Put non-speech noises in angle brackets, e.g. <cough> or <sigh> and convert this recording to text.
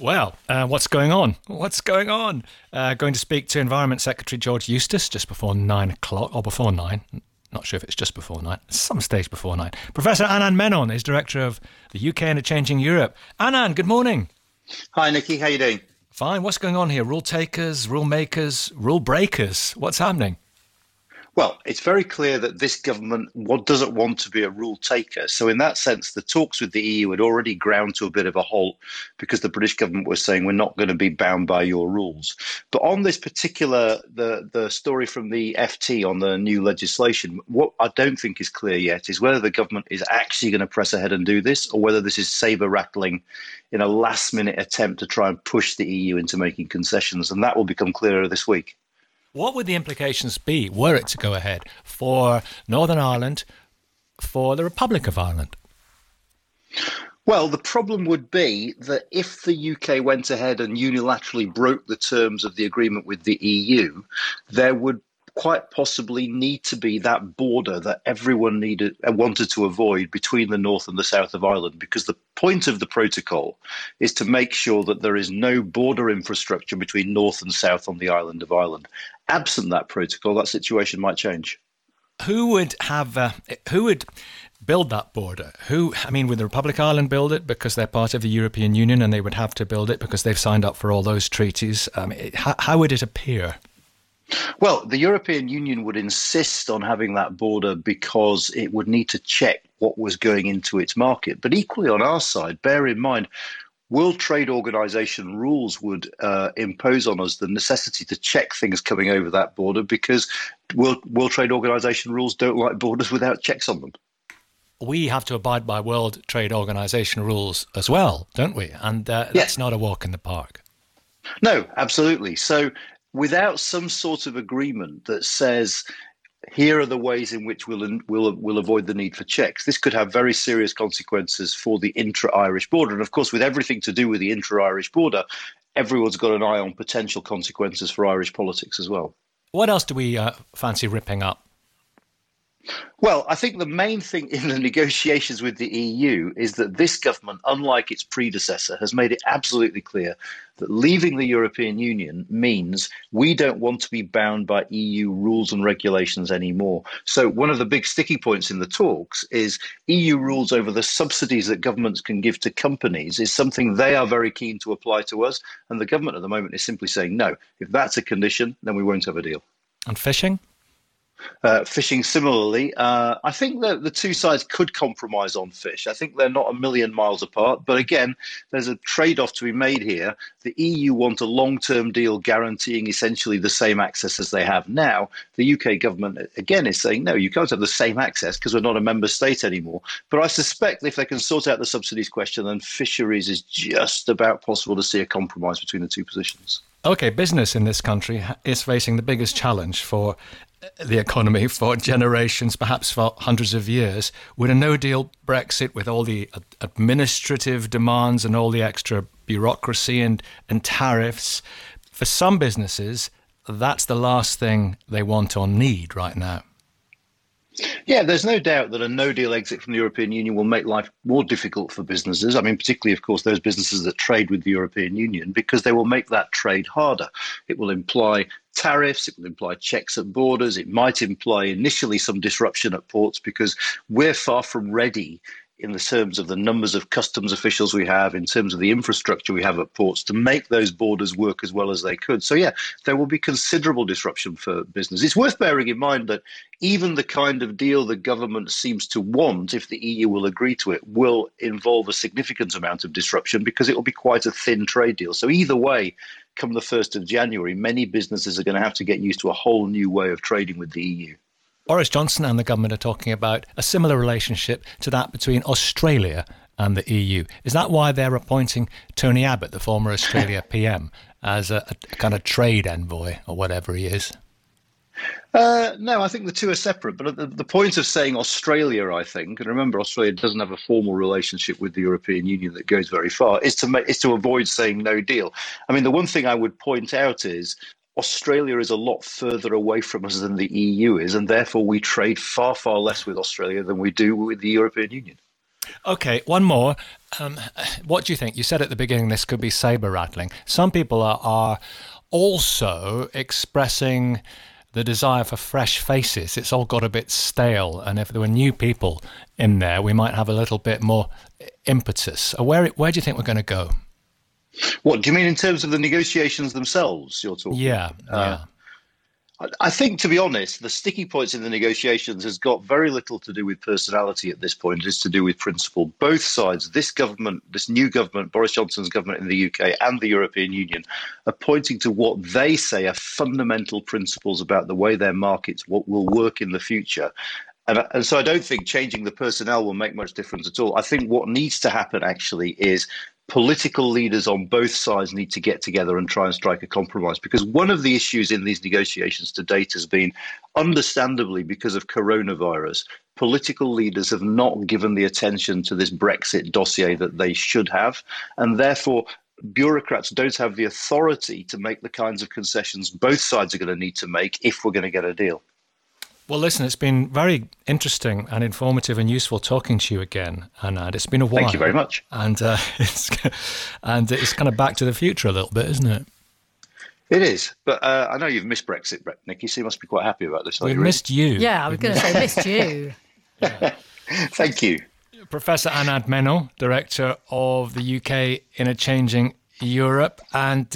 Well, uh, what's going on? What's going on? Uh, going to speak to Environment Secretary George Eustice just before nine o'clock, or before nine. Not sure if it's just before nine. Some stage before nine. Professor Anand Menon is director of the UK in a Changing Europe. Anand, good morning. Hi, Nicky. How you doing? Fine. What's going on here? Rule takers, rule makers, rule breakers. What's happening? Well, it's very clear that this government doesn't want to be a rule taker. So, in that sense, the talks with the EU had already ground to a bit of a halt because the British government was saying we're not going to be bound by your rules. But on this particular the the story from the FT on the new legislation, what I don't think is clear yet is whether the government is actually going to press ahead and do this, or whether this is saber rattling in a last minute attempt to try and push the EU into making concessions, and that will become clearer this week. What would the implications be were it to go ahead for Northern Ireland, for the Republic of Ireland? Well, the problem would be that if the UK went ahead and unilaterally broke the terms of the agreement with the EU, there would quite possibly need to be that border that everyone needed uh, wanted to avoid between the north and the south of Ireland because the point of the protocol is to make sure that there is no border infrastructure between north and south on the island of Ireland. Absent that protocol that situation might change. Who would have uh, who would build that border? Who i mean would the republic of ireland build it because they're part of the european union and they would have to build it because they've signed up for all those treaties? Um, how, how would it appear well, the European Union would insist on having that border because it would need to check what was going into its market. But equally on our side, bear in mind, World Trade Organization rules would uh, impose on us the necessity to check things coming over that border because World, World Trade Organization rules don't like borders without checks on them. We have to abide by World Trade Organization rules as well, don't we? And uh, that's not a walk in the park. No, absolutely. So without some sort of agreement that says here are the ways in which we'll, we'll, we'll avoid the need for checks. This could have very serious consequences for the intra Irish border. And of course, with everything to do with the intra Irish border, everyone's got an eye on potential consequences for Irish politics as well. What else do we uh, fancy ripping up? Well, I think the main thing in the <laughs> negotiations with the EU is that this government, unlike its predecessor, has made it absolutely clear that leaving the European Union means we don't want to be bound by EU rules and regulations anymore. So, one of the big sticky points in the talks is EU rules over the subsidies that governments can give to companies is something they are very keen to apply to us. And the government at the moment is simply saying, no, if that's a condition, then we won't have a deal. And fishing? Uh, fishing similarly, uh, I think that the two sides could compromise on fish. I think they're not a million miles apart. But again, there's a trade off to be made here. The EU want a long term deal guaranteeing essentially the same access as they have now. The UK government, again, is saying, no, you can't have the same access because we're not a member state anymore. But I suspect if they can sort out the subsidies question, then fisheries is just about possible to see a compromise between the two positions. Okay, business in this country is facing the biggest challenge for uh, the economy <laughs> for generations, perhaps for hundreds of years. With a no deal Brexit, with all the administrative demands and all the extra bureaucracy and, and tariffs, for some businesses, that's the last thing they want or need right now. Yeah, there's no doubt that a no deal exit from the European Union will make life more difficult for businesses. I mean, particularly, of course, those businesses that trade with the European Union, because they will make that trade harder. It will imply tariffs, it will imply checks at borders, it might imply initially some disruption at ports because we're far from ready in the terms of the numbers of customs officials we have, in terms of the infrastructure we have at ports to make those borders work as well as they could. So, yeah, there will be considerable disruption for business. It's worth bearing in mind that even the kind of deal the government seems to want, if the EU will agree to it, will involve a significant amount of disruption because it will be quite a thin trade deal. So, either way, come the 1st of January, many businesses are going to have to get used to a whole new way of trading with the EU. Boris Johnson and the government are talking about a similar relationship to that between Australia and the EU. Is that why they're appointing Tony Abbott, the former Australia <laughs> PM, as a, a, kind of trade envoy or whatever he is? Uh, no, I think the two are separate. But the, the, point of saying Australia, I think, and remember, Australia doesn't have a formal relationship with the European Union that goes very far, is to make, is to avoid saying no deal. I mean, the one thing I would point out is Australia is a lot further away from us than the EU is, and therefore we trade far, far less with Australia than we do with the European Union. Okay, one more. Um, what do you think? You said at the beginning this could be saber rattling. Some people are, are also expressing the desire for fresh faces. It's all got a bit stale, and if there were new people in there, we might have a little bit more impetus. Where where do you think we're going to go? What do you mean in terms of the negotiations themselves? You're talking. Yeah, uh, yeah. I think, to be honest, the sticky points in the negotiations has got very little to do with personality at this point. It's to do with principle. Both sides, this government, this new government, Boris Johnson's government in the UK and the European Union, are pointing to what they say are fundamental principles about the way their markets what will work in the future. And, and so I don't think changing the personnel will make much difference at all. I think what needs to happen actually is political leaders on both sides need to get together and try and strike a compromise. Because one of the issues in these negotiations to date has been understandably because of coronavirus political leaders have not given the attention to this brexit dossier that they should have. And therefore bureaucrats don't have the authority to make the kinds of concessions both sides are going to need to make if we're going to get a deal well, listen, it's been very interesting and informative and useful talking to you again, and It's been a while. Thank you very much. And uh, <laughs> it's and it's kind of back to the future a little bit, isn't it? It is, but uh, I know you've missed Brexit, Nicky. So you must be quite happy about this. We've missed you. Yeah, I was going to say missed you. yeah. <laughs> <laughs> Thank you, Professor Anand Menon, director of the UK in a Changing Europe, and. Uh,